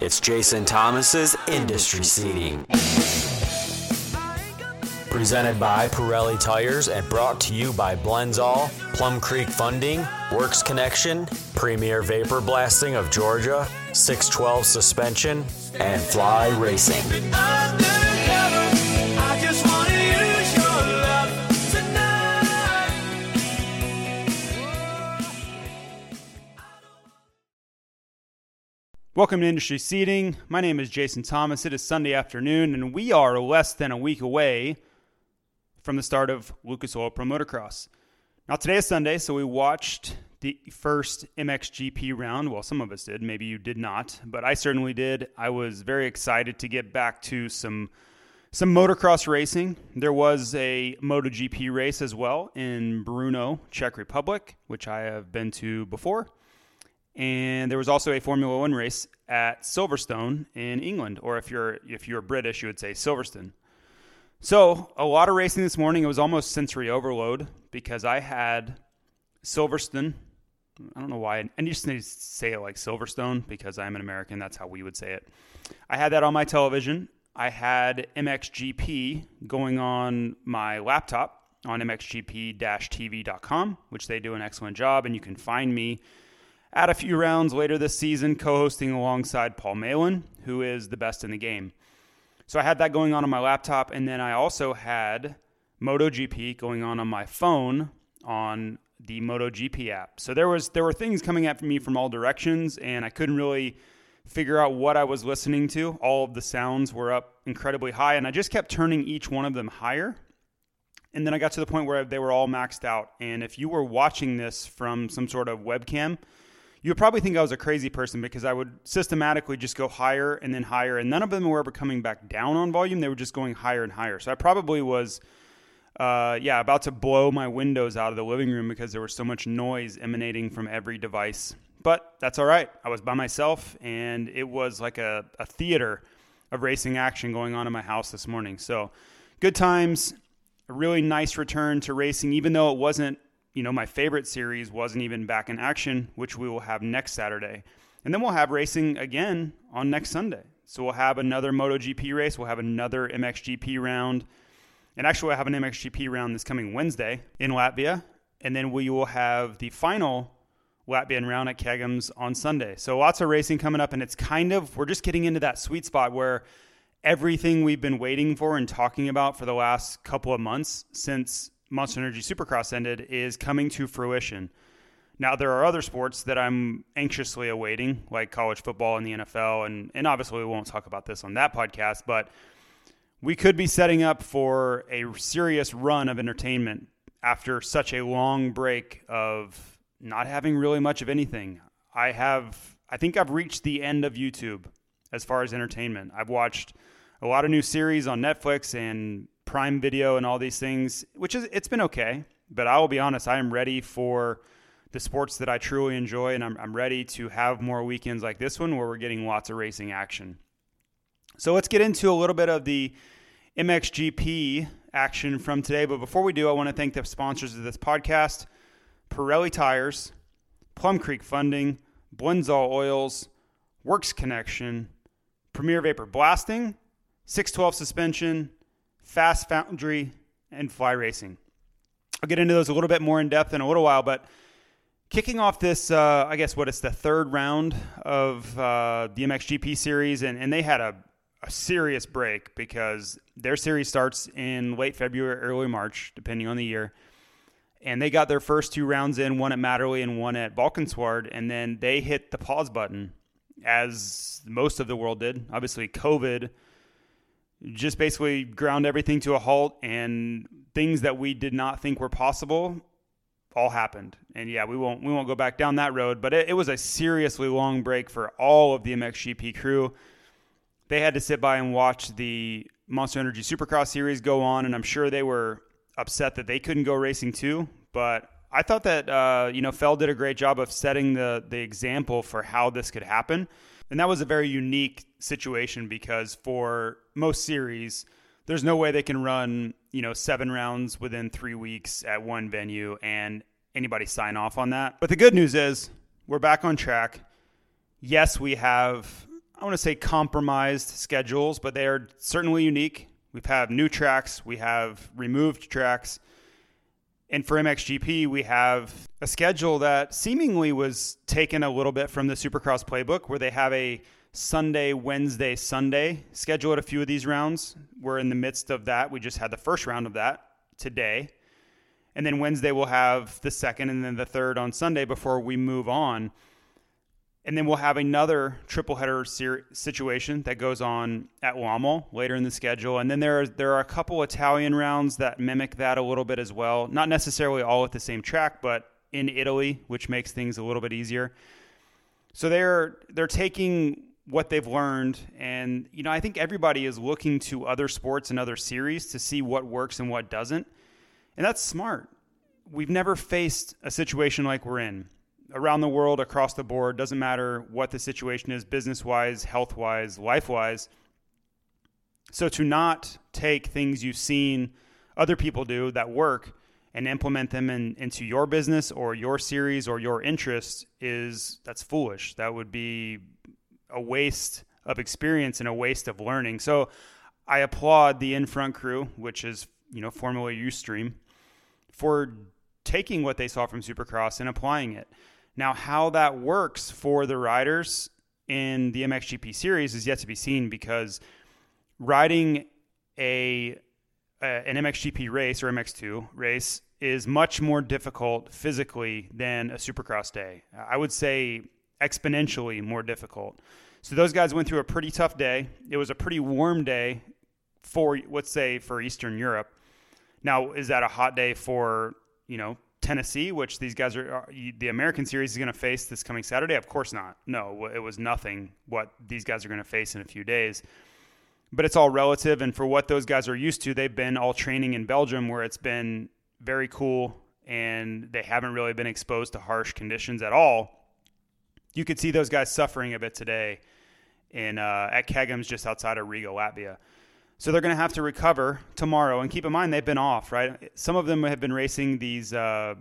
It's Jason Thomas's Industry Seating. Presented by Pirelli Tires and brought to you by Blendzall, Plum Creek Funding, Works Connection, Premier Vapor Blasting of Georgia, 612 Suspension, and Fly Racing. Welcome to Industry Seating. My name is Jason Thomas. It is Sunday afternoon, and we are less than a week away from the start of Lucas Oil Pro Motocross. Now, today is Sunday, so we watched the first MXGP round. Well, some of us did. Maybe you did not, but I certainly did. I was very excited to get back to some some motocross racing. There was a MotoGP race as well in Brno, Czech Republic, which I have been to before and there was also a Formula One race at Silverstone in England, or if you're if you're British, you would say Silverstone. So a lot of racing this morning. It was almost sensory overload because I had Silverstone. I don't know why, and you just need to say it like Silverstone because I'm an American. That's how we would say it. I had that on my television. I had MXGP going on my laptop on mxgp-tv.com, which they do an excellent job, and you can find me at a few rounds later this season, co hosting alongside Paul Malin, who is the best in the game. So I had that going on on my laptop, and then I also had MotoGP going on on my phone on the MotoGP app. So there was there were things coming at me from all directions, and I couldn't really figure out what I was listening to. All of the sounds were up incredibly high, and I just kept turning each one of them higher. And then I got to the point where they were all maxed out. And if you were watching this from some sort of webcam, you probably think I was a crazy person because I would systematically just go higher and then higher, and none of them were ever coming back down on volume. They were just going higher and higher. So I probably was, uh, yeah, about to blow my windows out of the living room because there was so much noise emanating from every device. But that's all right. I was by myself, and it was like a, a theater of racing action going on in my house this morning. So good times, a really nice return to racing, even though it wasn't you know, my favorite series wasn't even back in action, which we will have next Saturday. And then we'll have racing again on next Sunday. So we'll have another MotoGP race, we'll have another MXGP round. And actually, we'll have an MXGP round this coming Wednesday in Latvia. And then we will have the final Latvian round at Kegums on Sunday. So lots of racing coming up. And it's kind of, we're just getting into that sweet spot where everything we've been waiting for and talking about for the last couple of months since Monster Energy Supercross ended is coming to fruition. Now there are other sports that I'm anxiously awaiting, like college football and the NFL, and and obviously we won't talk about this on that podcast, but we could be setting up for a serious run of entertainment after such a long break of not having really much of anything. I have I think I've reached the end of YouTube as far as entertainment. I've watched a lot of new series on Netflix and Prime Video and all these things, which is it's been okay. But I will be honest, I am ready for the sports that I truly enjoy, and I'm, I'm ready to have more weekends like this one where we're getting lots of racing action. So let's get into a little bit of the MXGP action from today. But before we do, I want to thank the sponsors of this podcast Pirelli Tires, Plum Creek Funding, Blendzall Oils, Works Connection, Premier Vapor Blasting, 612 Suspension, Fast Foundry, and Fly Racing. I'll get into those a little bit more in depth in a little while, but kicking off this, uh, I guess what it's the third round of uh, the MXGP series, and, and they had a, a serious break because their series starts in late February, early March, depending on the year. And they got their first two rounds in, one at Matterley and one at Valkenswaard, and then they hit the pause button, as most of the world did. Obviously, COVID just basically ground everything to a halt and things that we did not think were possible all happened and yeah we won't we won't go back down that road but it, it was a seriously long break for all of the mxgp crew they had to sit by and watch the Monster Energy Supercross series go on, and I'm sure they were upset that they couldn't go racing too. But I thought that uh, you know Feld did a great job of setting the the example for how this could happen, and that was a very unique situation because for most series, there's no way they can run you know seven rounds within three weeks at one venue and anybody sign off on that. But the good news is we're back on track. Yes, we have I want to say compromised schedules, but they are certainly unique. We've had new tracks, we have removed tracks. And for MXGP, we have a schedule that seemingly was taken a little bit from the Supercross playbook, where they have a Sunday, Wednesday, Sunday schedule at a few of these rounds. We're in the midst of that. We just had the first round of that today. And then Wednesday, we'll have the second and then the third on Sunday before we move on and then we'll have another triple header ser- situation that goes on at Lommel later in the schedule. And then there are, there are a couple Italian rounds that mimic that a little bit as well. Not necessarily all at the same track, but in Italy, which makes things a little bit easier. So they're they're taking what they've learned, and you know I think everybody is looking to other sports and other series to see what works and what doesn't, and that's smart. We've never faced a situation like we're in around the world, across the board, doesn't matter what the situation is, business wise, health wise, life wise. So to not take things you've seen other people do that work and implement them in, into your business or your series or your interest is that's foolish. That would be a waste of experience and a waste of learning. So I applaud the Infront crew, which is, you know, formerly Youthstream, for taking what they saw from Supercross and applying it. Now, how that works for the riders in the MXGP series is yet to be seen because riding a, a an MXGP race or MX2 race is much more difficult physically than a Supercross day. I would say exponentially more difficult. So those guys went through a pretty tough day. It was a pretty warm day for let's say for Eastern Europe. Now, is that a hot day for, you know, Tennessee, which these guys are, are the American Series is going to face this coming Saturday? Of course not. No, it was nothing what these guys are going to face in a few days. But it's all relative, and for what those guys are used to, they've been all training in Belgium, where it's been very cool, and they haven't really been exposed to harsh conditions at all. You could see those guys suffering a bit today in uh, at Kegums, just outside of Riga, Latvia. So they're going to have to recover tomorrow. And keep in mind, they've been off, right? Some of them have been racing these uh,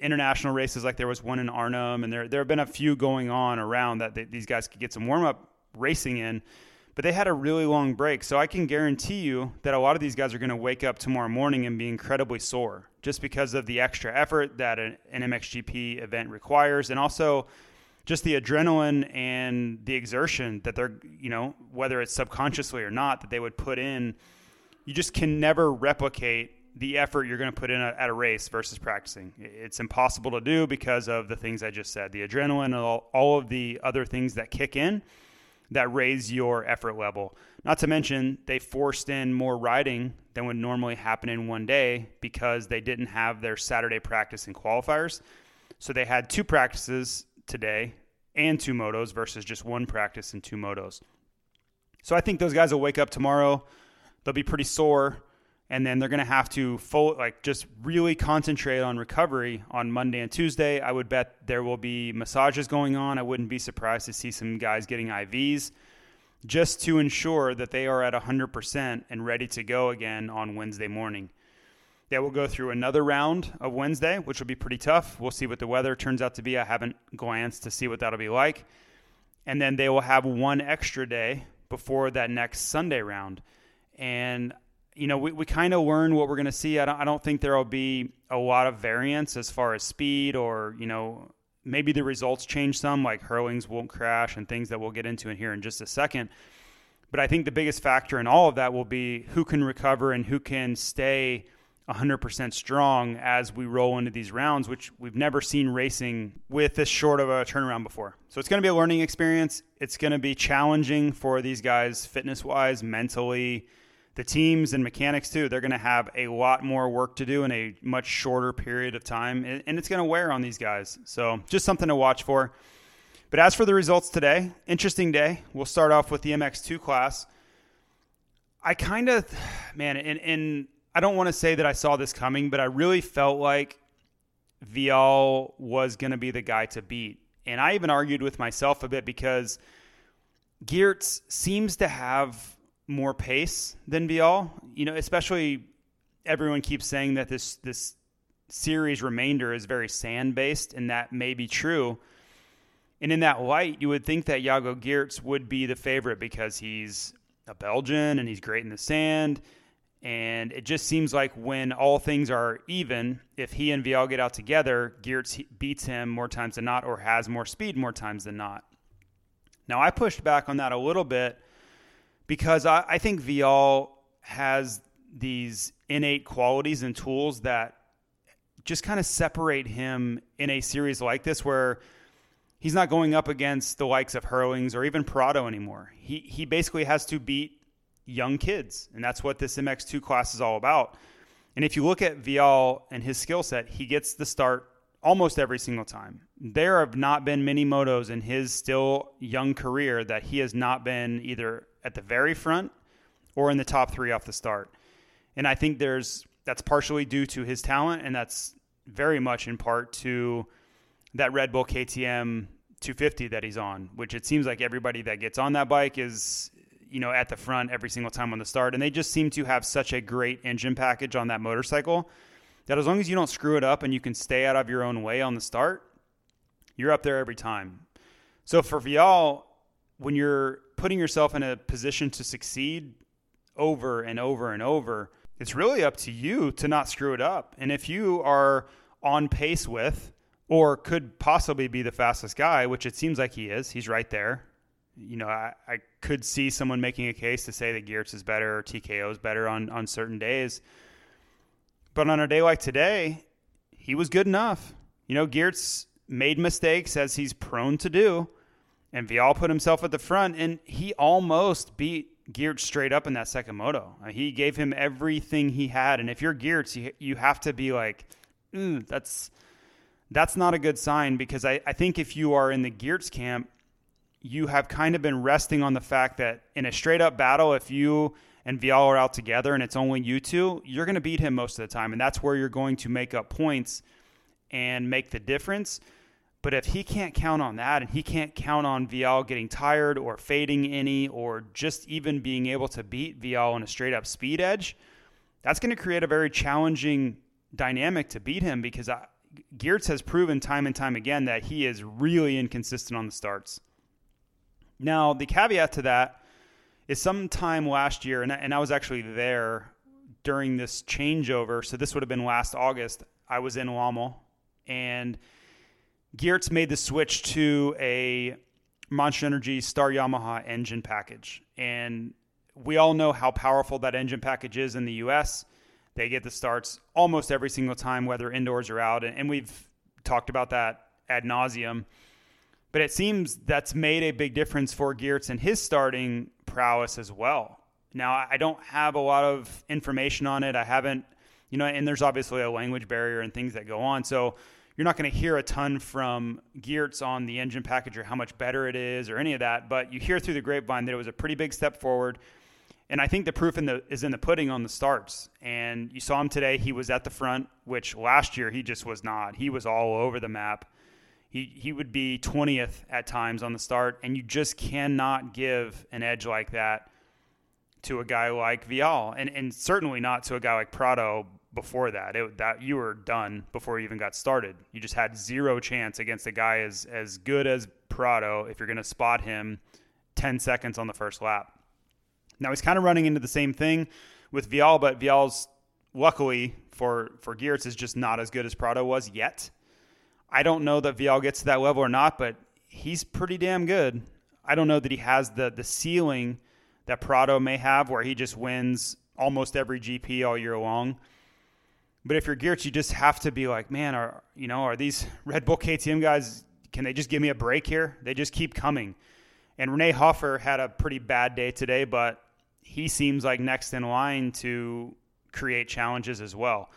international races, like there was one in Arnhem, and there, there have been a few going on around that they, these guys could get some warm up racing in. But they had a really long break. So I can guarantee you that a lot of these guys are going to wake up tomorrow morning and be incredibly sore just because of the extra effort that an, an MXGP event requires. And also, just the adrenaline and the exertion that they're, you know, whether it's subconsciously or not, that they would put in, you just can never replicate the effort you're going to put in at a race versus practicing. It's impossible to do because of the things I just said the adrenaline and all, all of the other things that kick in that raise your effort level. Not to mention, they forced in more riding than would normally happen in one day because they didn't have their Saturday practice and qualifiers. So they had two practices today and two motos versus just one practice and two motos. So I think those guys will wake up tomorrow. They'll be pretty sore, and then they're going to have to full like just really concentrate on recovery on Monday and Tuesday. I would bet there will be massages going on. I wouldn't be surprised to see some guys getting IVs just to ensure that they are at 100% and ready to go again on Wednesday morning. They will go through another round of Wednesday, which will be pretty tough. We'll see what the weather turns out to be. I haven't glanced to see what that'll be like. And then they will have one extra day before that next Sunday round. And, you know, we, we kind of learn what we're going to see. I don't, I don't think there will be a lot of variance as far as speed or, you know, maybe the results change some, like Herlings won't crash and things that we'll get into in here in just a second. But I think the biggest factor in all of that will be who can recover and who can stay 100% strong as we roll into these rounds, which we've never seen racing with this short of a turnaround before. So it's going to be a learning experience. It's going to be challenging for these guys, fitness wise, mentally. The teams and mechanics, too, they're going to have a lot more work to do in a much shorter period of time, and it's going to wear on these guys. So just something to watch for. But as for the results today, interesting day. We'll start off with the MX2 class. I kind of, man, in, and I don't want to say that I saw this coming, but I really felt like Vialle was going to be the guy to beat. And I even argued with myself a bit because Geerts seems to have more pace than Vialle. You know, especially everyone keeps saying that this this series remainder is very sand based, and that may be true. And in that light, you would think that Jago Geerts would be the favorite because he's a Belgian and he's great in the sand. And it just seems like when all things are even, if he and Vialle get out together, Geerts beats him more times than not or has more speed more times than not. Now, I pushed back on that a little bit because I, I think Vialle has these innate qualities and tools that just kind of separate him in a series like this where he's not going up against the likes of Herlings or even Prado anymore. He he basically has to beat young kids, and that's what this MX2 class is all about. And if you look at Vialle and his skill set, he gets the start almost every single time. There have not been many motos in his still young career that he has not been either at the very front or in the top three off the start. And I think there's that's partially due to his talent, and that's very much in part to that Red Bull KTM 250 that he's on, which it seems like everybody that gets on that bike is you know at the front every single time on the start, and they just seem to have such a great engine package on that motorcycle that as long as you don't screw it up and you can stay out of your own way on the start, you're up there every time. So for Vialle, when you're putting yourself in a position to succeed over and over and over, it's really up to you to not screw it up. And if you are on pace with, or could possibly be the fastest guy, which it seems like he is, he's right there. You know, I, I could see someone making a case to say that Geerts is better or TKO is better on, on certain days. But on a day like today, he was good enough. You know, Geerts made mistakes as he's prone to do, and Vialle put himself at the front, and he almost beat Geerts straight up in that second moto. Uh, he gave him everything he had, and if you're Geerts, you, you have to be like, that's that's not a good sign because I, I think if you are in the Geerts camp, you have kind of been resting on the fact that in a straight up battle, if you and Vialle are out together and it's only you two, you're going to beat him most of the time, and that's where you're going to make up points and make the difference. But if he can't count on that and he can't count on Vialle getting tired or fading any or just even being able to beat Vialle in a straight up speed edge, that's going to create a very challenging dynamic to beat him because I, Geerts has proven time and time again that he is really inconsistent on the starts. Now, the caveat to that is sometime last year, and I, and I was actually there during this changeover. So this would have been last August. I was in Lommel, and – Geerts made the switch to a Monster Energy Star Yamaha engine package. And we all know how powerful that engine package is in the US. They get the starts almost every single time, whether indoors or out. And we've talked about that ad nauseum. But it seems that's made a big difference for Geerts and his starting prowess as well. Now, I don't have a lot of information on it. I haven't, you know, and there's obviously a language barrier and things that go on. So you're not going to hear a ton from Geerts on the engine package or how much better it is or any of that, but you hear through the grapevine that it was a pretty big step forward. And I think the proof in the, is in the pudding on the starts. And you saw him today. He was at the front, which last year he just was not. He was all over the map. He, he would be 20th at times on the start, and you just cannot give an edge like that to a guy like Vialle, and, and certainly not to a guy like Prado before that. It, that you were done before you even got started. You just had zero chance against a guy as as good as Prado if you're going to spot him 10 seconds on the first lap. Now he's kind of running into the same thing with Vialle, but Vialle's luckily for for Geerts is just not as good as Prado was yet. I don't know that Vialle gets to that level or not, but he's pretty damn good. I don't know that he has the the ceiling that Prado may have, where he just wins almost every GP all year long. But if you're Geerts, you just have to be like, man, are you know, are these Red Bull KTM guys? Can they just give me a break here? They just keep coming. And Rene Hofer had a pretty bad day today, but he seems like next in line to create challenges as well.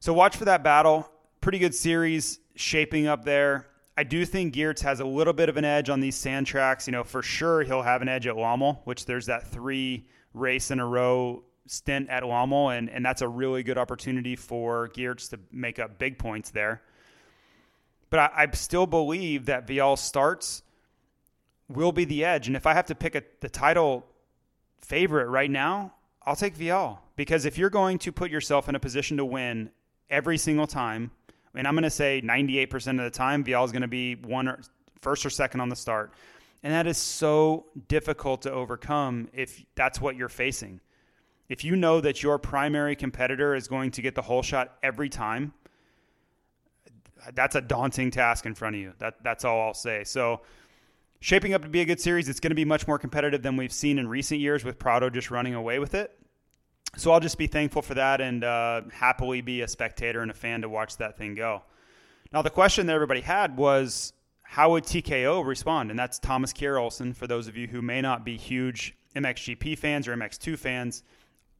So watch for that battle. Pretty good series shaping up there. I do think Geerts has a little bit of an edge on these sand tracks. You know, for sure he'll have an edge at Lommel, which there's that three race in a row stint at Lommel, and, and that's a really good opportunity for Geerts to make up big points there. But I, I still believe that Vialle starts will be the edge. And if I have to pick a, the title favorite right now, I'll take Vialle. Because if you're going to put yourself in a position to win every single time, and I'm going to say 98% of the time, Vialle is going to be one or first or second on the start. And that is so difficult to overcome if that's what you're facing. If you know that your primary competitor is going to get the whole shot every time, that's a daunting task in front of you. That that's all I'll say. So shaping up to be a good series. It's going to be much more competitive than we've seen in recent years with Prado just running away with it. So I'll just be thankful for that and uh, happily be a spectator and a fan to watch that thing go. Now the question that everybody had was how would TKO respond? And that's Thomas Kjær Olsen. For those of you who may not be huge MXGP fans or MX2 fans,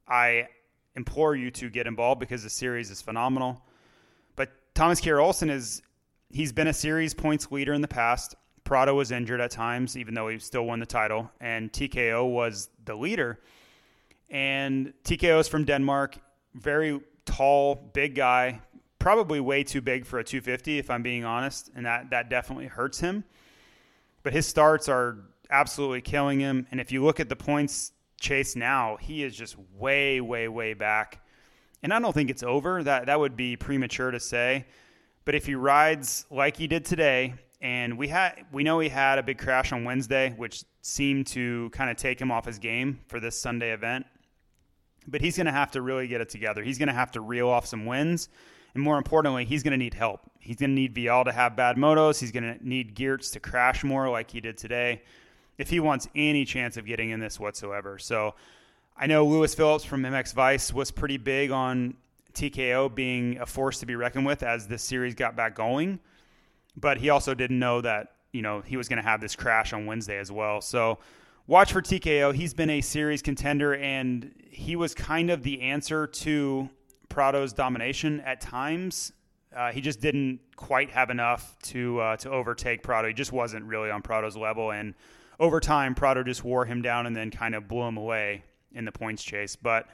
I implore you to get involved because the series is phenomenal. But Thomas Kjær Olsen is he's been a series points leader in the past. Prado was injured at times, even though he still won the title, and TKO was the leader. And TKO is from Denmark, very tall, big guy, probably way too big for a 250, if I'm being honest, and that that definitely hurts him. But his starts are absolutely killing him, and if you look at the points chase now, he is just way, way, way back. And I don't think it's over. That that would be premature to say. But if he rides like he did today, and we had we know he had a big crash on Wednesday, which seemed to kind of take him off his game for this Sunday event. But he's going to have to really get it together. He's going to have to reel off some wins. And more importantly, he's going to need help. He's going to need Vialle to have bad motos. He's going to need Geerts to crash more like he did today if he wants any chance of getting in this whatsoever. So I know Lewis Phillips from MX Vice was pretty big on TKO being a force to be reckoned with as this series got back going. But he also didn't know that, you know, he was going to have this crash on Wednesday as well. So watch for TKO. He's been a series contender, and he was kind of the answer to Prado's domination at times. Uh, he just didn't quite have enough to uh, to overtake Prado. He just wasn't really on Prado's level, and over time, Prado just wore him down and then kind of blew him away in the points chase. But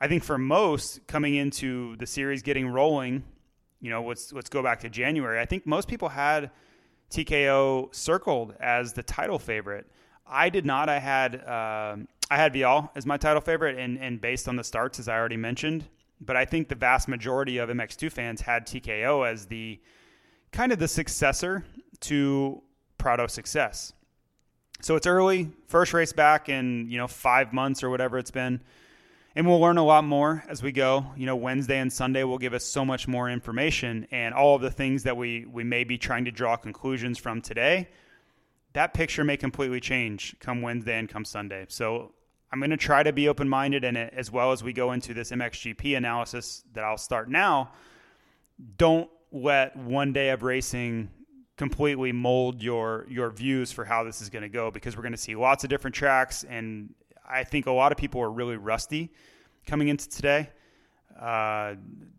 I think for most coming into the series getting rolling, you know, let's let's go back to January. I think most people had TKO circled as the title favorite. I did not. I had uh, I had Vialle as my title favorite, and and based on the starts, as I already mentioned. But I think the vast majority of MX2 fans had TKO as the kind of the successor to Prado's success. So it's early, first race back in you know five months or whatever it's been, and we'll learn a lot more as we go. You know, Wednesday and Sunday will give us so much more information, and all of the things that we we may be trying to draw conclusions from today that picture may completely change come Wednesday and come Sunday. So I'm going to try to be open minded and as well as we go into this MXGP analysis that I'll start now. Don't let one day of racing completely mold your your views for how this is going to go because we're going to see lots of different tracks and I think a lot of people are really rusty coming into today. Uh,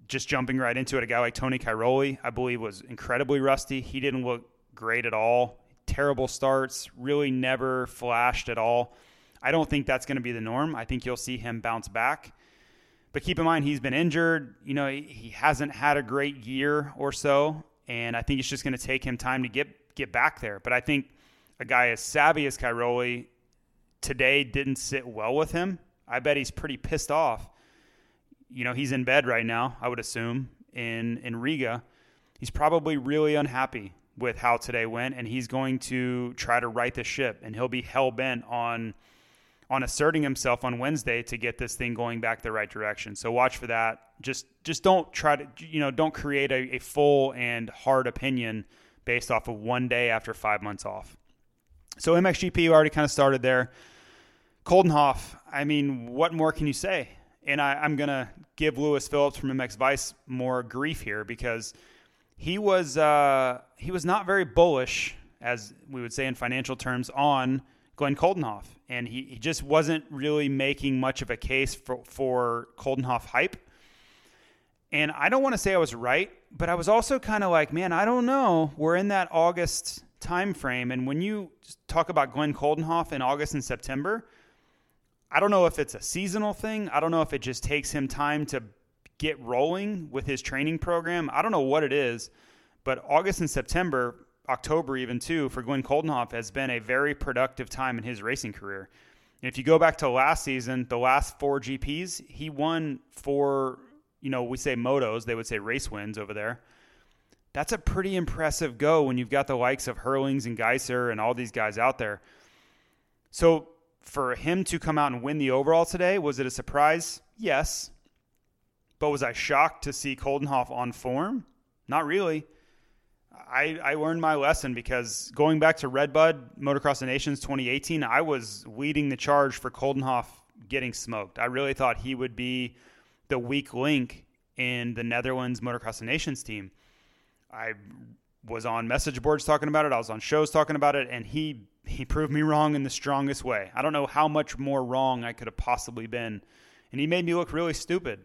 just jumping right into it, a guy like Tony Cairoli, I believe, was incredibly rusty. He didn't look great at all terrible starts, really never flashed at all. I don't think that's going to be the norm. I think you'll see him bounce back. But keep in mind, he's been injured. You know, he hasn't had a great year or so. And I think it's just going to take him time to get, get back there. But I think a guy as savvy as Cairoli today didn't sit well with him. I bet he's pretty pissed off. You know, he's in bed right now, I would assume, in, in Riga. He's probably really unhappy with how today went, and he's going to try to right the ship, and he'll be hell bent on on asserting himself on Wednesday to get this thing going back the right direction. So watch for that. Just just don't try to you know don't create a, a full and hard opinion based off of one day after five months off. So MXGP already kind of started there. Coldenhoff, I mean, what more can you say? And I, am gonna give Lewis Phillips from MX Vice more grief here because he was uh, he was not very bullish, as we would say in financial terms, on Glenn Coldenhoff, and he, he just wasn't really making much of a case for, for Coldenhoff hype. And I don't want to say I was right, but I was also kind of like, man, I don't know. We're in that August time frame, and when you talk about Glenn Coldenhoff in August and September, I don't know if it's a seasonal thing. I don't know if it just takes him time to get rolling with his training program. I don't know what it is, but August and September, October even too, for Glenn Coldenhoff has been a very productive time in his racing career. And if you go back to last season, the last four GPs, he won four, you know, we say motos, they would say race wins over there. That's a pretty impressive go when you've got the likes of Herlings and Gajser and all these guys out there. So for him to come out and win the overall today, was it a surprise? Yes. But was I shocked to see Coldenhoff on form? Not really. I, I learned my lesson because going back to Redbud Motocross of Nations 2018, I was leading the charge for Coldenhoff getting smoked. I really thought he would be the weak link in the Netherlands Motocross of Nations team. I was on message boards talking about it. I was on shows talking about it, and he he proved me wrong in the strongest way. I don't know how much more wrong I could have possibly been, and he made me look really stupid.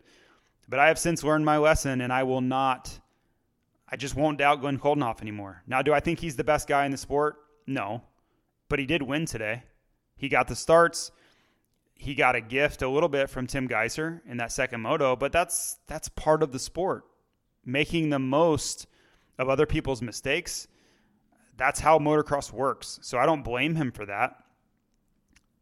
But I have since learned my lesson, and I will not. I just won't doubt Glenn Coldenhoff anymore. Now, do I think he's the best guy in the sport? No, but he did win today. He got the starts. He got a gift a little bit from Tim Gajser in that second moto, but that's that's part of the sport. Making the most of other people's mistakes. That's how motocross works. So I don't blame him for that.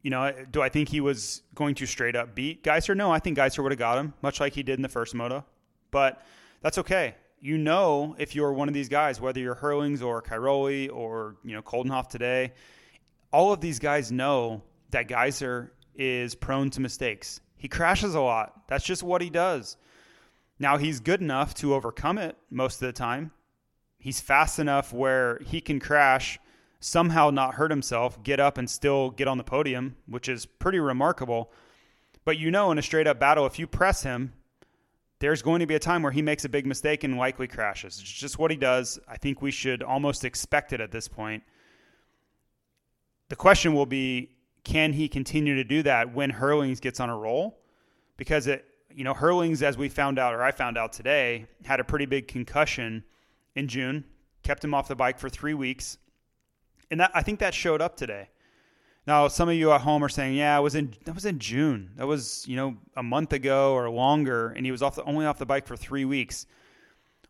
You know, do I think he was going to straight up beat Gajser? No, I think Gajser would have got him, much like he did in the first moto. But that's okay. You know, if you're one of these guys, whether you're Herlings or Cairoli or you know Coldenhoff today, all of these guys know that Gajser is prone to mistakes. He crashes a lot. That's just what he does. Now he's good enough to overcome it most of the time. He's fast enough where he can crash, somehow not hurt himself, get up and still get on the podium, which is pretty remarkable. But you know, in a straight up battle, if you press him, there's going to be a time where he makes a big mistake and likely crashes. It's just what he does. I think we should almost expect it at this point. The question will be can he continue to do that when Herlings gets on a roll? Because it, you know, Herlings, as we found out, or I found out today, had a pretty big concussion in June, kept him off the bike for three weeks. And that I think that showed up today. Now, some of you at home are saying, "Yeah, it was in that was in June. That was you know a month ago or longer, and he was off the, only off the bike for three weeks."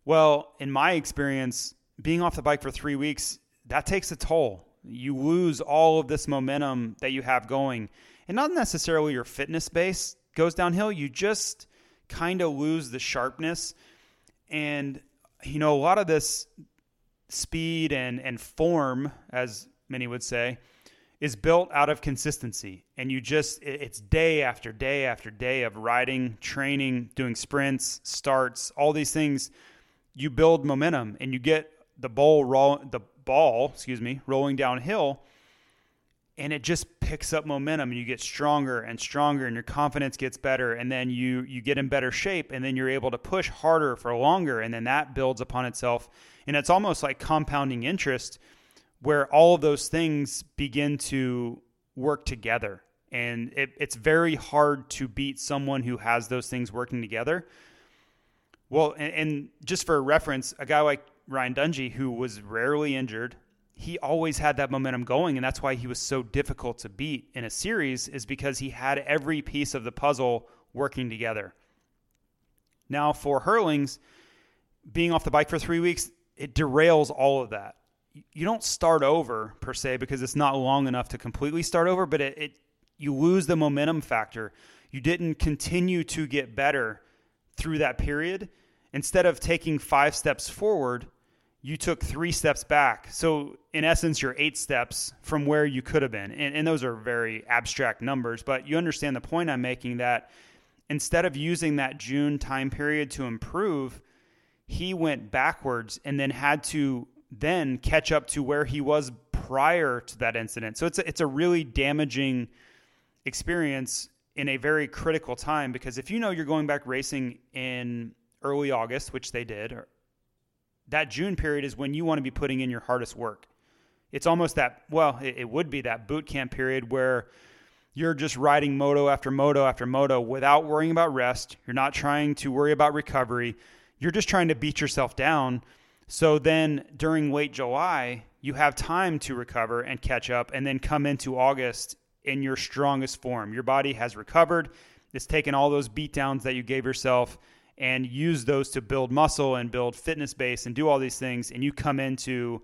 Well, in my experience, being off the bike for three weeks that takes a toll. You lose all of this momentum that you have going, and not necessarily your fitness base goes downhill. You just kind of lose the sharpness, and you know, a lot of this speed and, and form, as many would say, is built out of consistency. And you just, it's day after day after day of riding, training, doing sprints, starts, all these things. You build momentum and you get the ball roll, the ball, excuse me, rolling downhill and it just picks up momentum and you get stronger and stronger and your confidence gets better and then you you get in better shape and then you're able to push harder for longer and then that builds upon itself. And it's almost like compounding interest where all of those things begin to work together. And it, it's very hard to beat someone who has those things working together. Well and, and just for reference a guy like ryan dungey who was rarely injured he always had that momentum going and that's why he was so difficult to beat in a series is because he had every piece of the puzzle working together. Now for Herlings being off the bike for three weeks it derails all of that. You don't start over per se because it's not long enough to completely start over but it, it you lose the momentum factor. You didn't continue to get better through that period. Instead of taking five steps forward you took three steps back. So, in essence, you're eight steps from where you could have been. And, and, those are very abstract numbers, but you understand the point I'm making that instead of using that June time period to improve, he went backwards and then had to then catch up to where he was prior to that incident. So, it's a, it's a really damaging experience in a very critical time because if you know you're going back racing in early August, which they did, that June period is when you want to be putting in your hardest work. It's almost that, well, it, it would be that boot camp period where you're just riding moto after moto after moto without worrying about rest. You're not trying to worry about recovery. You're just trying to beat yourself down. So then during late July, you have time to recover and catch up and then come into August in your strongest form. Your body has recovered. It's taken all those beatdowns that you gave yourself and use those to build muscle and build fitness base and do all these things. And you come into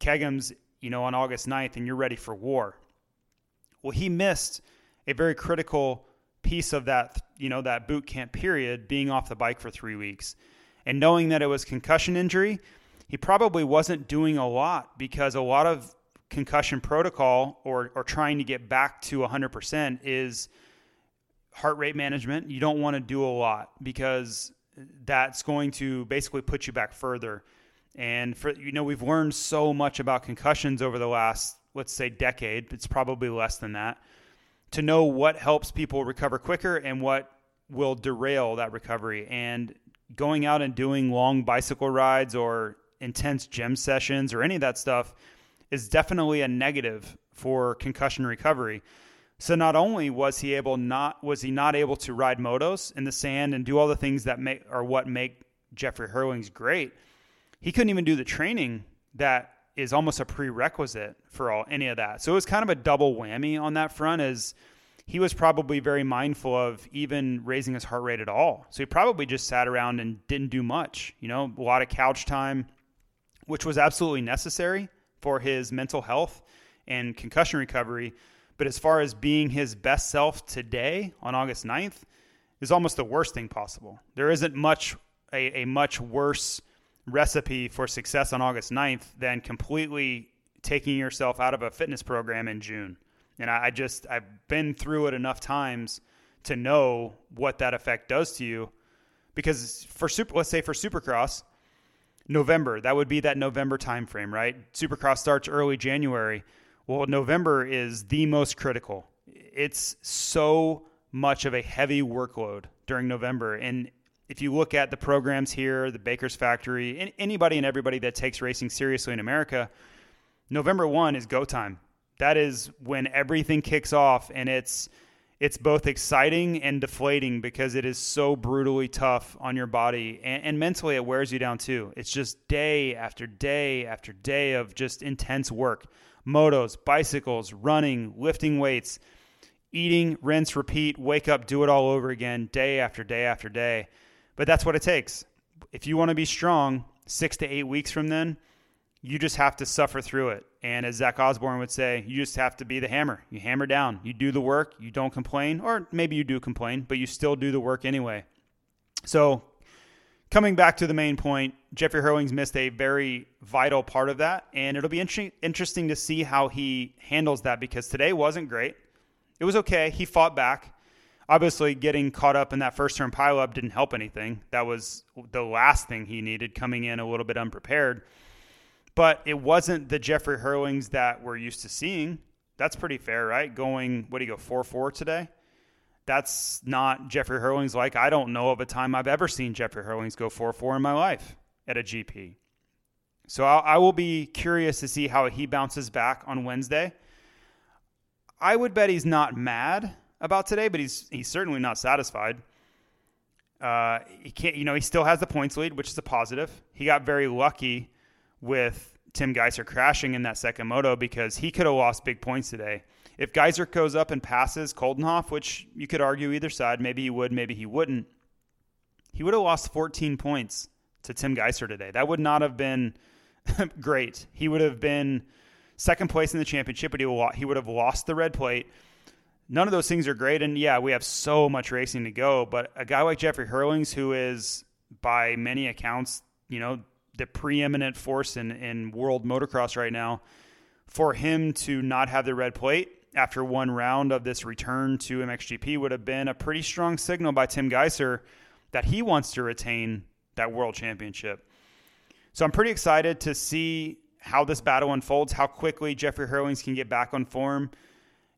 Kegums, you know, on August 9th and you're ready for war. Well, he missed a very critical piece of that, you know, that boot camp period being off the bike for three weeks. And knowing that it was concussion injury, he probably wasn't doing a lot because a lot of concussion protocol or, or trying to get back to 100% is heart rate management. You don't want to do a lot because that's going to basically put you back further. And for you know, we've learned so much about concussions over the last, let's say, decade. It's probably less than that. To know what helps people recover quicker and what will derail that recovery. And going out and doing long bicycle rides or intense gym sessions or any of that stuff is definitely a negative for concussion recovery. So not only was he able not was he not able to ride motos in the sand and do all the things that make are what make Jeffrey Herlings great, he couldn't even do the training that is almost a prerequisite for all any of that. So it was kind of a double whammy on that front as he was probably very mindful of even raising his heart rate at all. So he probably just sat around and didn't do much, you know, a lot of couch time, which was absolutely necessary for his mental health and concussion recovery but as far as being his best self today on August 9th is almost the worst thing possible. There isn't much a, a much worse recipe for success on August 9th than completely taking yourself out of a fitness program in June. And I, I just I've been through it enough times to know what that effect does to you. Because for super, let's say for Supercross, November that would be that November timeframe, right? Supercross starts early January well, November is the most critical. It's so much of a heavy workload during November. And if you look at the programs here, the Baker's Factory, anybody and everybody that takes racing seriously in America, November 1 is go time. That is when everything kicks off and it's it's both exciting and deflating because it is so brutally tough on your body and, and, mentally it wears you down too. It's just day after day after day of just intense work motos, bicycles, running, lifting weights, eating, rinse, repeat, wake up, do it all over again, day after day after day. But that's what it takes. If you want to be strong, six to eight weeks from then, you just have to suffer through it. And as Zach Osborne would say, you just have to be the hammer. You hammer down. You do the work. You don't complain, or maybe you do complain, but you still do the work anyway. So coming back to the main point, Jeffrey Herlings missed a very vital part of that, and it'll be inter- interesting to see how he handles that because today wasn't great. It was okay. He fought back. Obviously, getting caught up in that first turn pileup didn't help anything. That was the last thing he needed, coming in a little bit unprepared. But it wasn't the Jeffrey Herlings that we're used to seeing. That's pretty fair, right? Going, what do you go, 4 4 today? That's not Jeffrey Herlings like. I don't know of a time I've ever seen Jeffrey Herlings go 4 4 in my life at a GP. So I'll, I will be curious to see how he bounces back on Wednesday. I would bet he's not mad about today, but he's he's certainly not satisfied. Uh, he can't, you know, he still has the points lead, which is a positive. He got very lucky with Tim Gajser crashing in that second moto because he could have lost big points today. If Gajser goes up and passes Coldenhoff, which you could argue either side, maybe he would, maybe he wouldn't, he would have lost 14 points to Tim Gajser today. That would not have been great. He would have been second place in the championship, but he would have lost the red plate. None of those things are great. And yeah, we have so much racing to go. But a guy like Jeffrey Herlings, who is by many accounts, you know, the preeminent force in, in world motocross right now, for him to not have the red plate after one round of this return to MXGP would have been a pretty strong signal by Tim Gajser that he wants to retain that world championship. So I'm pretty excited to see how this battle unfolds, how quickly Jeffrey Herlings can get back on form.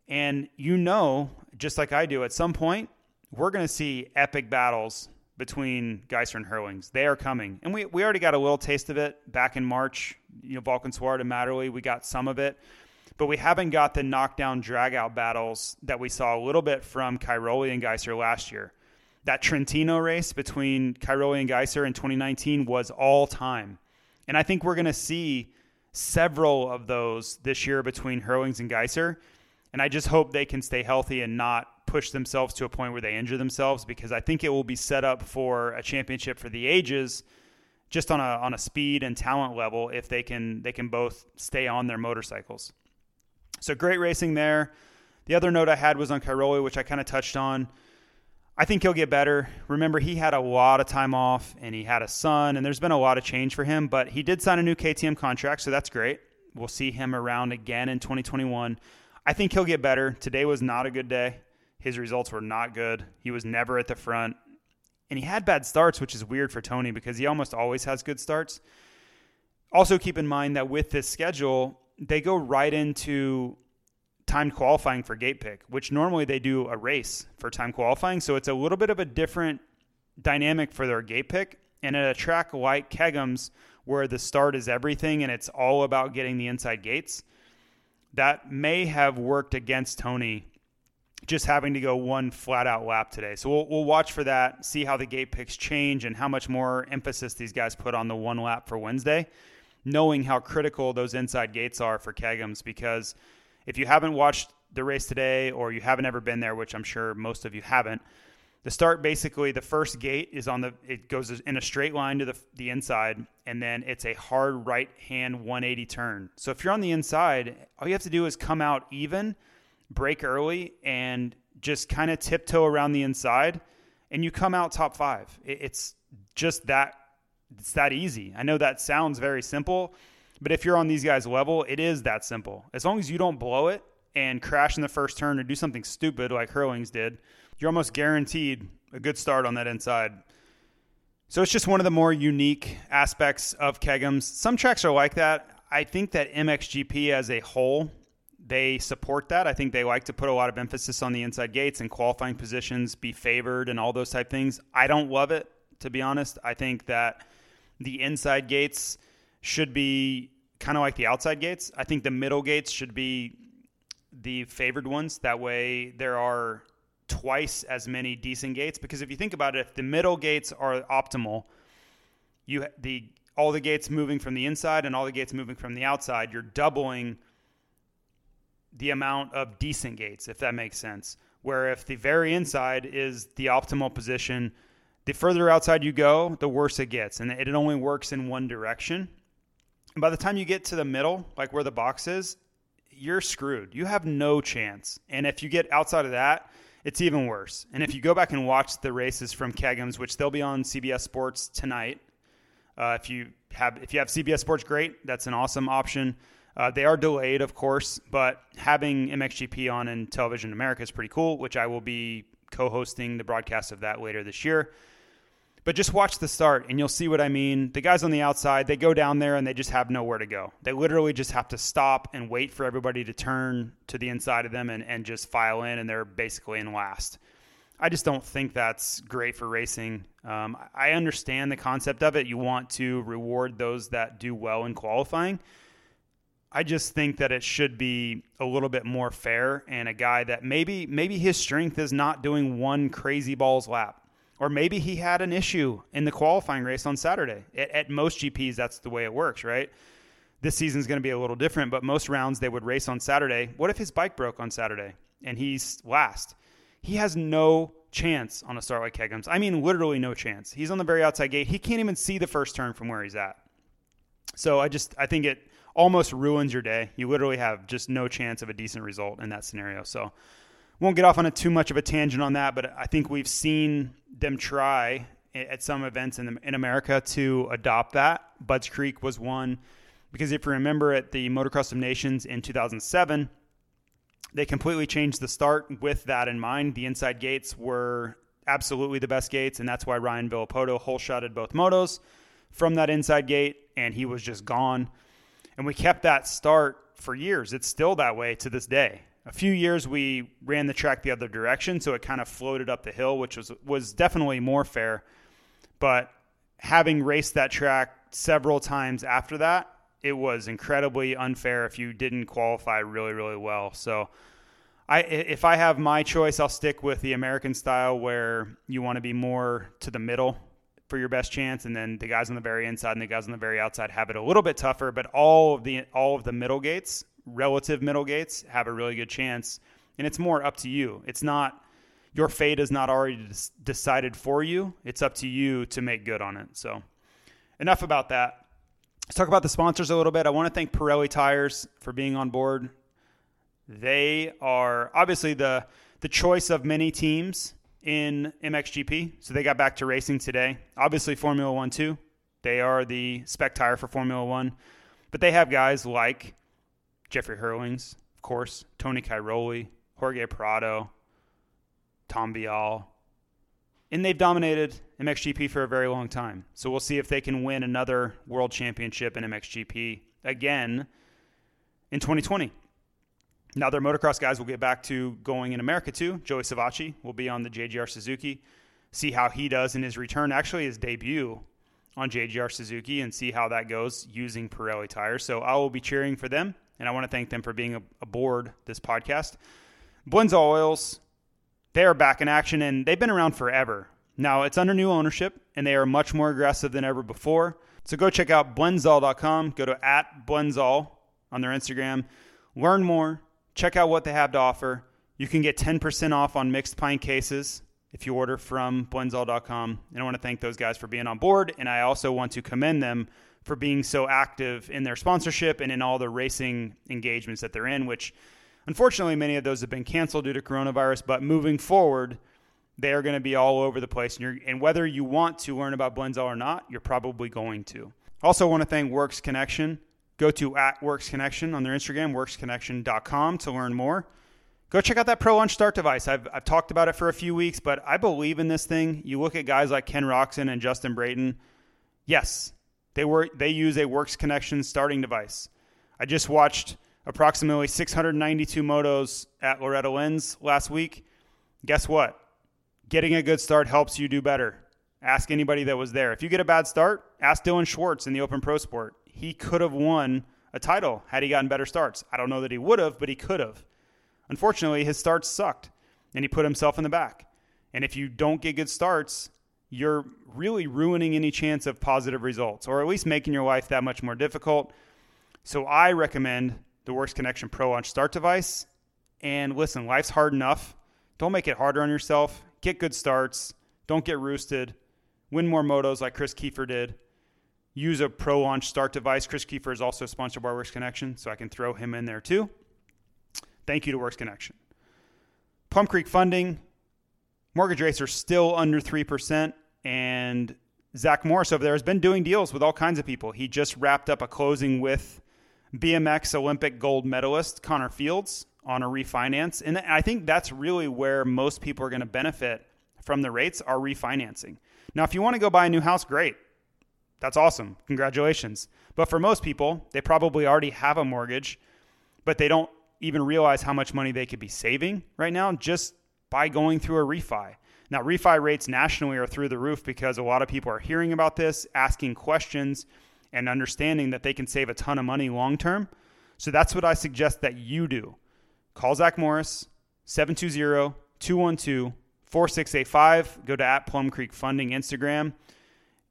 And you know, just like I do, at some point, we're going to see epic battles between Gajser and Herlings. They are coming. And we, we already got a little taste of it back in March. You know, Valkenswaard and Matterley, we got some of it. But we haven't got the knockdown dragout battles that we saw a little bit from Cairoli and Gajser last year. That Trentino race between Cairoli and Gajser in 2019 was all time. And I think we're going to see several of those this year between Herlings and Gajser. And I just hope they can stay healthy and not push themselves to a point where they injure themselves because I think it will be set up for a championship for the ages just on a on a speed and talent level if they can they can both stay on their motorcycles. So great racing there. The other note I had was on Cairoli, which I kind of touched on. I think he'll get better. Remember, he had a lot of time off and he had a son, and there's been a lot of change for him, but he did sign a new KTM contract, so that's great. We'll see him around again in 2021. I think he'll get better. Today was not a good day. His results were not good. He was never at the front. And he had bad starts, which is weird for Tony because he almost always has good starts. Also, keep in mind that with this schedule, they go right into timed qualifying for gate pick, which normally they do a race for time qualifying. So it's a little bit of a different dynamic for their gate pick. And at a track like Kegums, where the start is everything and it's all about getting the inside gates, that may have worked against Tony just having to go one flat out lap today. So we'll, we'll watch for that, see how the gate picks change and how much more emphasis these guys put on the one lap for Wednesday, knowing how critical those inside gates are for Kegums. Because if you haven't watched the race today or you haven't ever been there, which I'm sure most of you haven't, the start basically the first gate is on the it goes in a straight line to the the inside and then it's a hard right hand 180 turn. So if you're on the inside, all you have to do is come out even break early and just kind of tiptoe around the inside and you come out top five. It's just that it's that easy. I know that sounds very simple, but if you're on these guys' level, it is that simple. As long as you don't blow it and crash in the first turn or do something stupid like Herlings did, you're almost guaranteed a good start on that inside. So it's just one of the more unique aspects of Kegums. Some tracks are like that. I think that MXGP as a whole they support that. I think they like to put a lot of emphasis on the inside gates and qualifying positions, be favored, and all those type things. I don't love it, to be honest. I think that the inside gates should be kind of like the outside gates. I think the middle gates should be the favored ones. That way, there are twice as many decent gates. Because if you think about it, if the middle gates are optimal, you the all the gates moving from the inside and all the gates moving from the outside, you're doubling the amount of decent gates, if that makes sense. Where if the very inside is the optimal position, the further outside you go, the worse it gets. And it only works in one direction. And by the time you get to the middle, like where the box is, you're screwed. You have no chance. And if you get outside of that, it's even worse. And if you go back and watch the races from Kegums, which they'll be on CBS Sports tonight, uh, if you have if you have CBS Sports, great. That's an awesome option. Uh, they are delayed, of course, but having MXGP on in Television America is pretty cool, which I will be co hosting the broadcast of that later this year. But just watch the start and you'll see what I mean. The guys on the outside, they go down there and they just have nowhere to go. They literally just have to stop and wait for everybody to turn to the inside of them and, and just file in, and they're basically in last. I just don't think that's great for racing. Um, I understand the concept of it. You want to reward those that do well in qualifying I just think that it should be a little bit more fair and a guy that maybe maybe his strength is not doing one crazy balls lap. Or maybe he had an issue in the qualifying race on Saturday. At, at most GPs, that's the way it works, right? This season's going to be a little different, but most rounds they would race on Saturday. What if his bike broke on Saturday and he's last? He has no chance on a start like Kegums. I mean, literally no chance. He's on the very outside gate. He can't even see the first turn from where he's at. So I just I think it almost ruins your day. You literally have just no chance of a decent result in that scenario. So, won't get off on a too much of a tangent on that, but I think we've seen them try at some events in, in America to adopt that. Budds Creek was one because if you remember at the Motocross of Nations in 2007, they completely changed the start with that in mind. The inside gates were absolutely the best gates, and that's why Ryan Villopoto whole shotted both motos from that inside gate, and he was just gone. And we kept that start for years. It's still that way to this day. A few years we ran the track the other direction, so it kind of floated up the hill, which was was definitely more fair. But having raced that track several times after that, it was incredibly unfair if you didn't qualify really, really well. So, I if I have my choice, I'll stick with the American style where you want to be more to the middle for your best chance, and then the guys on the very inside and the guys on the very outside have it a little bit tougher. But all of the all of the middle gates, relative middle gates, have a really good chance, and it's more up to you. It's not your fate is not already decided for you. It's up to you to make good on it. So, enough about that. Let's talk about the sponsors a little bit. I want to thank Pirelli Tires for being on board. They are obviously the the choice of many teams in MXGP. So they got back to racing today. Obviously, Formula One too. They are the spec tire for Formula One, but they have guys like Jeffrey Herlings, of course, Tony Cairoli, Jorge Prado, Tom Vialle, and they've dominated MXGP for a very long time. So we'll see if they can win another world championship in MXGP again in 2020. Now their motocross guys will get back to going in America too. Joey Savatgy will be on the JGR Suzuki. See how he does in his return, actually his debut on JGR Suzuki, and see how that goes using Pirelli tires. So I will be cheering for them, and I want to thank them for being aboard this podcast. Blendzall Oils, they are back in action, and they've been around forever. Now it's under new ownership, and they are much more aggressive than ever before. So go check out blendzall.com. Go to at blendzall on their Instagram. Learn more check out what they have to offer. You can get 10% off on mixed pine cases if you order from blendzall.com. And I want to thank those guys for being on board. And I also want to commend them for being so active in their sponsorship and in all the racing engagements that they're in, which unfortunately many of those have been canceled due to coronavirus. But moving forward, they are going to be all over the place. And, and whether you want to learn about Blendzall or not, you're probably going to. Also, want to thank Works Connection. Go to at Works Connection on their Instagram, worksconnection.com to learn more. Go check out that Pro Launch Start device. I've, I've talked about it for a few weeks, but I believe in this thing. You look at guys like Ken Roczen and Justin Brayton. Yes, they were they use a Works Connection starting device. I just watched approximately 692 motos at Loretta Lynn's last week. Guess what? Getting a good start helps you do better. Ask anybody that was there. If you get a bad start, ask Dylan Schwartz in the Open Pro Sport he could have won a title had he gotten better starts. I don't know that he would have, but he could have. Unfortunately, his starts sucked and he put himself in the back. And if you don't get good starts, you're really ruining any chance of positive results or at least making your life that much more difficult. So I recommend the Works Connection Pro Launch Start device. And listen, life's hard enough. Don't make it harder on yourself. Get good starts. Don't get roosted. Win more motos like Chris Kiefer did use a Pro Launch Start device. Chris Kiefer is also sponsored by Works Connection, so I can throw him in there too. Thank you to Works Connection. Plum Creek Funding, mortgage rates are still under 3%, and Zach Morris over there has been doing deals with all kinds of people. He just wrapped up a closing with BMX Olympic gold medalist Connor Fields on a refinance. And I think that's really where most people are going to benefit from the rates are refinancing. Now, if you want to go buy a new house, great. That's awesome. Congratulations. But for most people, they probably already have a mortgage, but they don't even realize how much money they could be saving right now just by going through a refi. Now, refi rates nationally are through the roof because a lot of people are hearing about this, asking questions, and understanding that they can save a ton of money long term. So that's what I suggest that you do. Call Zach Morris, 720 212 4685. Go to at Plum Creek Funding Instagram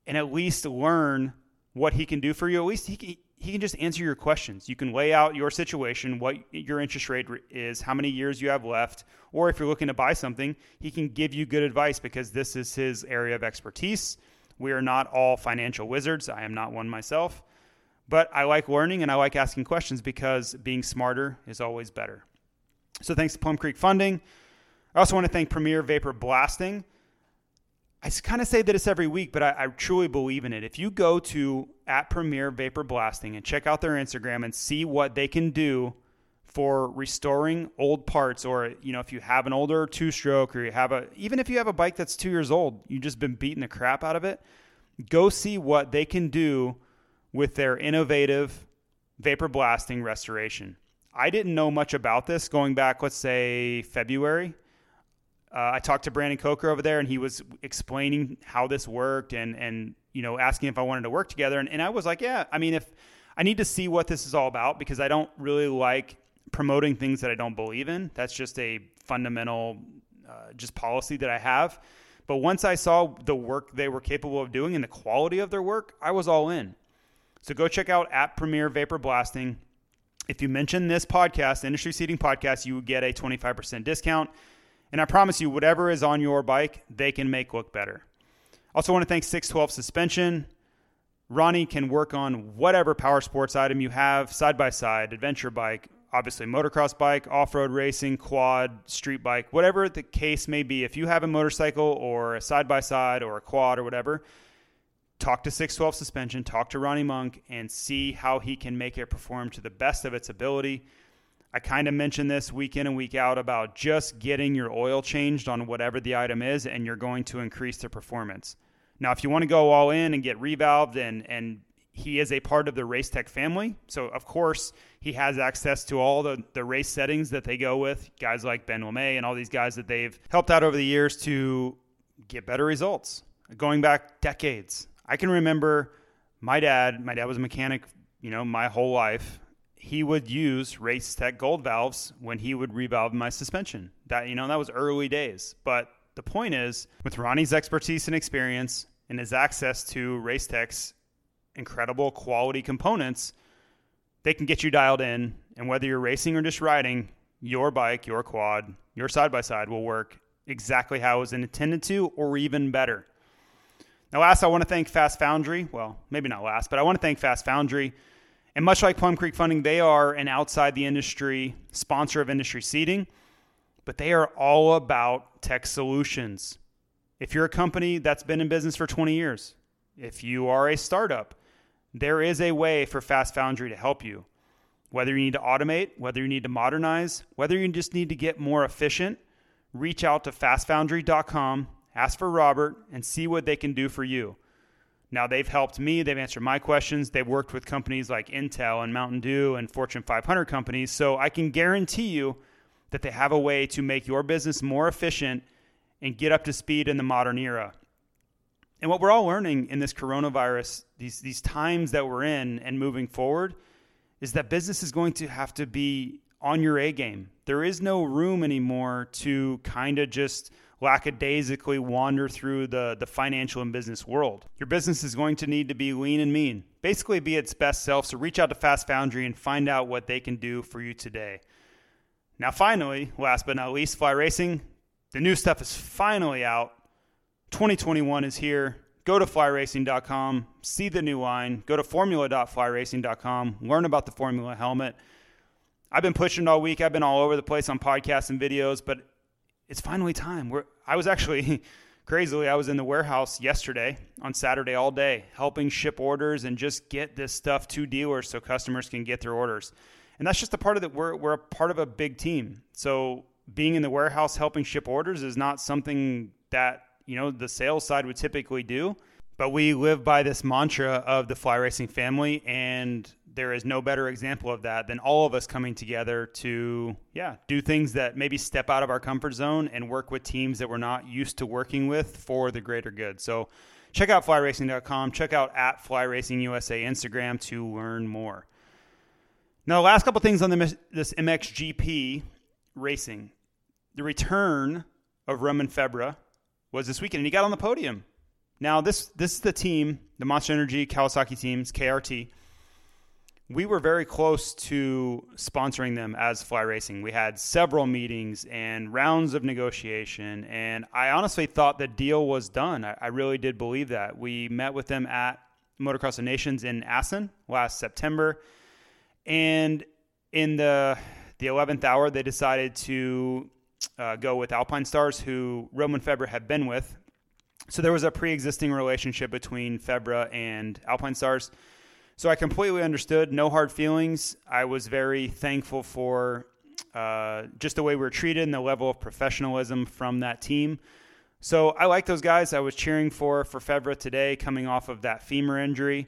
and at least learn what he can do for you. At least he can, he can just answer your questions. You can lay out your situation, what your interest rate is, how many years you have left, or if you're looking to buy something, he can give you good advice because this is his area of expertise. We are not all financial wizards. I am not one myself. But I like learning and I like asking questions because being smarter is always better. So thanks to Plum Creek Funding. I also want to thank Premier Vapor Blasting. I kind of say this every week, but I, I, truly believe in it. If you go to at Premier Vapor Blasting and check out their Instagram and see what they can do for restoring old parts, or you know, if you have an older two stroke, or you have a even if you have a bike that's two years old, you've just been beating the crap out of it. Go see what they can do with their innovative vapor blasting restoration. I didn't know much about this going back, let's say February uh, I talked to Brandon Coker over there, and he was explaining how this worked, and and you know asking if I wanted to work together, and, and I was like, yeah. I mean, if I need to see what this is all about because I don't really like promoting things that I don't believe in. That's just a fundamental uh, just policy that I have. But once I saw the work they were capable of doing and the quality of their work, I was all in. So go check out at Premier Vapor Blasting. If you mention this podcast, Industry Seating Podcast, you would get a 25% discount. And I promise you, whatever is on your bike, they can make look better. Also, want to thank 612 Suspension. Ronnie can work on whatever power sports item you have, side by side, adventure bike, obviously motocross bike, off road racing, quad, street bike, whatever the case may be. If you have a motorcycle or a side by side or a quad or whatever, talk to 612 Suspension, talk to Ronnie Monk, and see how he can make it perform to the best of its ability. I kind of mentioned this week in and week out about just getting your oil changed on whatever the item is, and you're going to increase the performance. Now, if you want to go all in and get revalved and and he is a part of the race tech family. So of course he has access to all the, the race settings that they go with, guys like Ben LaMay and all these guys that they've helped out over the years to get better results. Going back decades. I can remember my dad, my dad was a mechanic, you know, my whole life. He would use race tech gold valves when he would revalve my suspension. That you know, that was early days. But the point is, with Ronnie's expertise and experience and his access to race tech's incredible quality components, they can get you dialed in. And whether you're racing or just riding, your bike, your quad, your side by side will work exactly how it was intended to, or even better. Now, last, I want to thank Fast Foundry. Well, maybe not last, but I want to thank Fast Foundry. And much like Plum Creek Funding, they are an outside the industry sponsor of industry seating but they are all about tech solutions. If you're a company that's been in business for 20 years, if you are a startup, there is a way for Fast Foundry to help you. Whether you need to automate, whether you need to modernize, whether you just need to get more efficient, reach out to fastfoundry.com, ask for Robert, and see what they can do for you. Now, they've helped me, they've answered my questions, they've worked with companies like Intel and Mountain Dew and Fortune 500 companies, so I can guarantee you that they have a way to make your business more efficient and get up to speed in the modern era. And what we're all learning in this coronavirus, these, these times that we're in and moving forward, is that business is going to have to be on your A game. There is no room anymore to kind of just lackadaisically wander through the, the financial and business world. Your business is going to need to be lean and mean, basically be its best self. So reach out to Fast Foundry and find out what they can do for you today. Now, finally, last but not least, Fly Racing. The new stuff is finally out. 2021 is here. Go to flyracing.com, see the new line. Go to formula.flyracing.com, learn about the Formula helmet. I've been pushing it all week. I've been all over the place on podcasts and videos, but it's finally time. We're, I was actually crazily, I was in the warehouse yesterday on Saturday all day, helping ship orders and just get this stuff to dealers so customers can get their orders and that's just a part of that. We're we're a part of a big team, so being in the warehouse helping ship orders is not something that you know the sales side would typically do. But we live by this mantra of the fly racing family, and there is no better example of that than all of us coming together to yeah do things that maybe step out of our comfort zone and work with teams that we're not used to working with for the greater good. So check out flyracing.com, check out at flyracing.usa Instagram to learn more. Now, the last couple things on the, this MXGP racing. The return of Romain Febvre was this weekend, and he got on the podium. Now, this this is the team, the Monster Energy Kawasaki teams, KRT. We were very close to sponsoring them as Fly Racing. We had several meetings and rounds of negotiation, and I honestly thought the deal was done. I, I really did believe that. We met with them at Motocross of Nations in Assen last September and in the the eleventh hour, they decided to uh, go with Alpinestars, who Romain Febvre had been with. So there was a pre-existing relationship between Febvre and Alpinestars. So I completely understood, no hard feelings. I was very thankful for uh, just the way we were treated and the level of professionalism from that team. So I like those guys. I was cheering for for Febvre today, coming off of that femur injury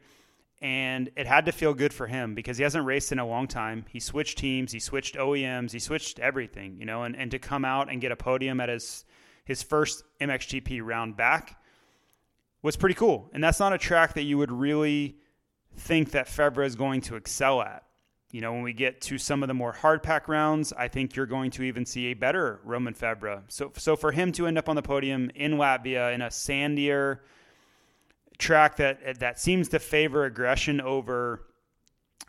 and it had to feel good for him because he hasn't raced in a long time. He switched teams, he switched OEMs, he switched everything, you know, and, and to come out and get a podium at his his first MXGP round back was pretty cool. And that's not a track that you would really think that Febvre is going to excel at. You know, when we get to some of the more hard pack rounds, I think you're going to even see a better Romain Febvre. So, so for him to end up on the podium in Latvia in a sandier track that that seems to favor aggression over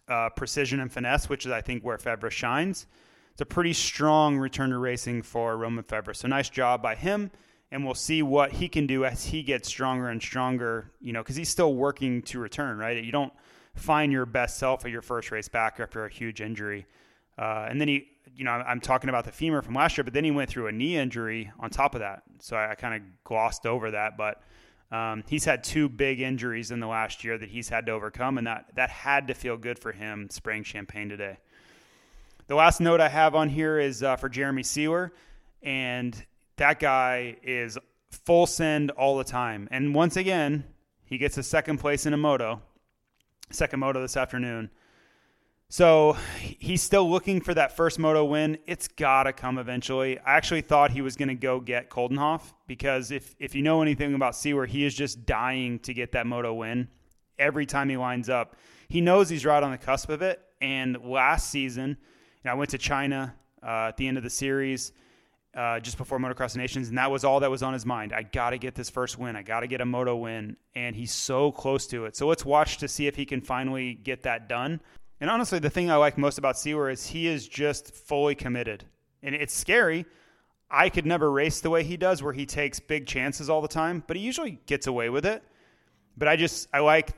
uh, precision and finesse, which is I think where Febvre shines. It's a pretty strong return to racing for Romain Febvre. So nice job by him, and we'll see what he can do as he gets stronger and stronger. You know, because he's still working to return. Right, you don't find your best self at your first race back after a huge injury. Uh, and then he, you know, I'm talking about the femur from last year, but then he went through a knee injury on top of that. So I, I kind of glossed over that, but um, he's had two big injuries in the last year that he's had to overcome, and that that had to feel good for him spraying champagne today. The last note I have on here is uh, for Jeremy Seewer, and that guy is full send all the time. And once again, he gets a second place in a moto, second moto this afternoon. So he's still looking for that first moto win. It's got to come eventually. I actually thought he was to go get Coldenhoff because if, if you know anything about Seewer, he is just dying to get that moto win every time he lines up. He knows he's right on the cusp of it. And last season, you know, I went to China uh, at the end of the series. Uh, just before Motocross Nations, and that was all that was on his mind. I got to get this first win. I got to get a moto win, and he's so close to it. So let's watch to see if he can finally get that done. And honestly, the thing I like most about Seewer is he is just fully committed. And it's scary. I could never race the way he does, where he takes big chances all the time, but he usually gets away with it. But I just, I like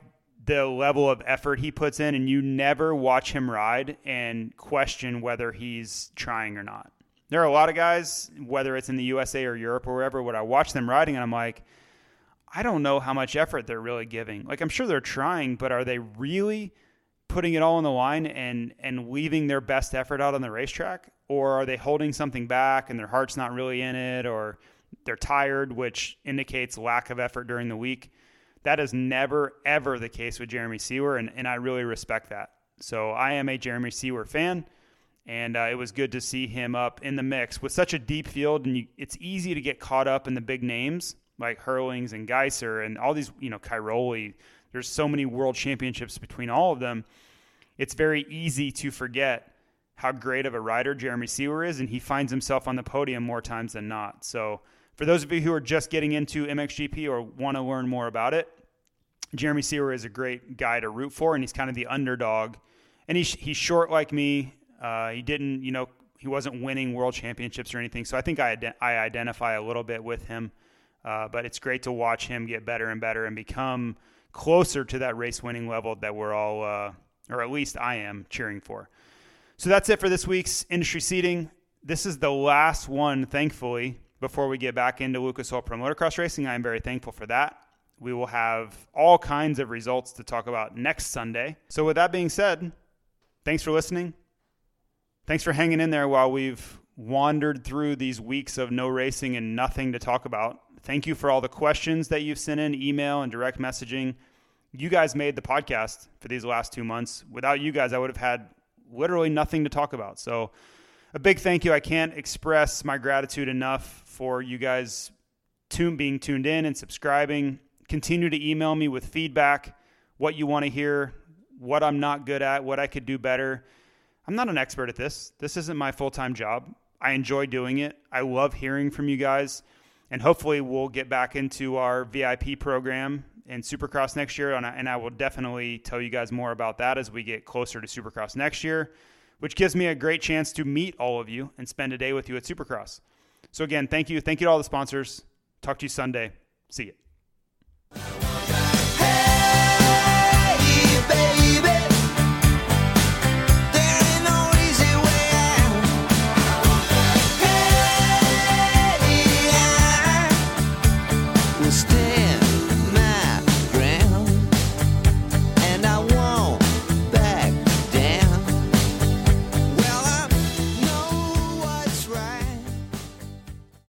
the level of effort he puts in, and you never watch him ride and question whether he's trying or not. There are a lot of guys, whether it's in the USA or Europe or wherever, when I watch them riding, and I'm like, I don't know how much effort they're really giving. Like, I'm sure they're trying, but are they really putting it all on the line and and leaving their best effort out on the racetrack? Or are they holding something back and their heart's not really in it or they're tired which indicates lack of effort during the week? That is never ever the case with Jeremy Seewer and, and I really respect that. So I am a Jeremy Seewer fan and uh, it was good to see him up in the mix with such a deep field and you, it's easy to get caught up in the big names like Herlings and Gajser and all these you know Cairoli there's so many world championships between all of them. It's very easy to forget how great of a rider Jeremy Seewer is, and he finds himself on the podium more times than not. So, for those of you who are just getting into MXGP or want to learn more about it, Jeremy Seewer is a great guy to root for, and he's kind of the underdog. And he's he's short like me. Uh, he didn't, you know, he wasn't winning world championships or anything. So I think I I identify a little bit with him. Uh, but it's great to watch him get better and better and become closer to that race winning level that we're all, uh, or at least I am, cheering for. So that's it for this week's industry seating. This is the last one, thankfully, before we get back into Lucas Oil Pro Motocross racing. I am very thankful for that. We will have all kinds of results to talk about next Sunday. So, with that being said, thanks for listening. Thanks for hanging in there while we've wandered through these weeks of no racing and nothing to talk about. Thank you for all the questions that you've sent in, email and direct messaging. You guys made the podcast for these last two months. Without you guys, I would have had literally nothing to talk about. So, a big thank you. I can't express my gratitude enough for you guys tune, being tuned in and subscribing. Continue to email me with feedback, what you want to hear, what I'm not good at, what I could do better. I'm not an expert at this. This isn't my full time job. I enjoy doing it. I love hearing from you guys and hopefully we'll get back into our VIP program in Supercross next year, and I, and I will definitely tell you guys more about that as we get closer to Supercross next year, which gives me a great chance to meet all of you and spend a day with you at Supercross. So again, thank you, thank you to all the sponsors. Talk to you Sunday. See you.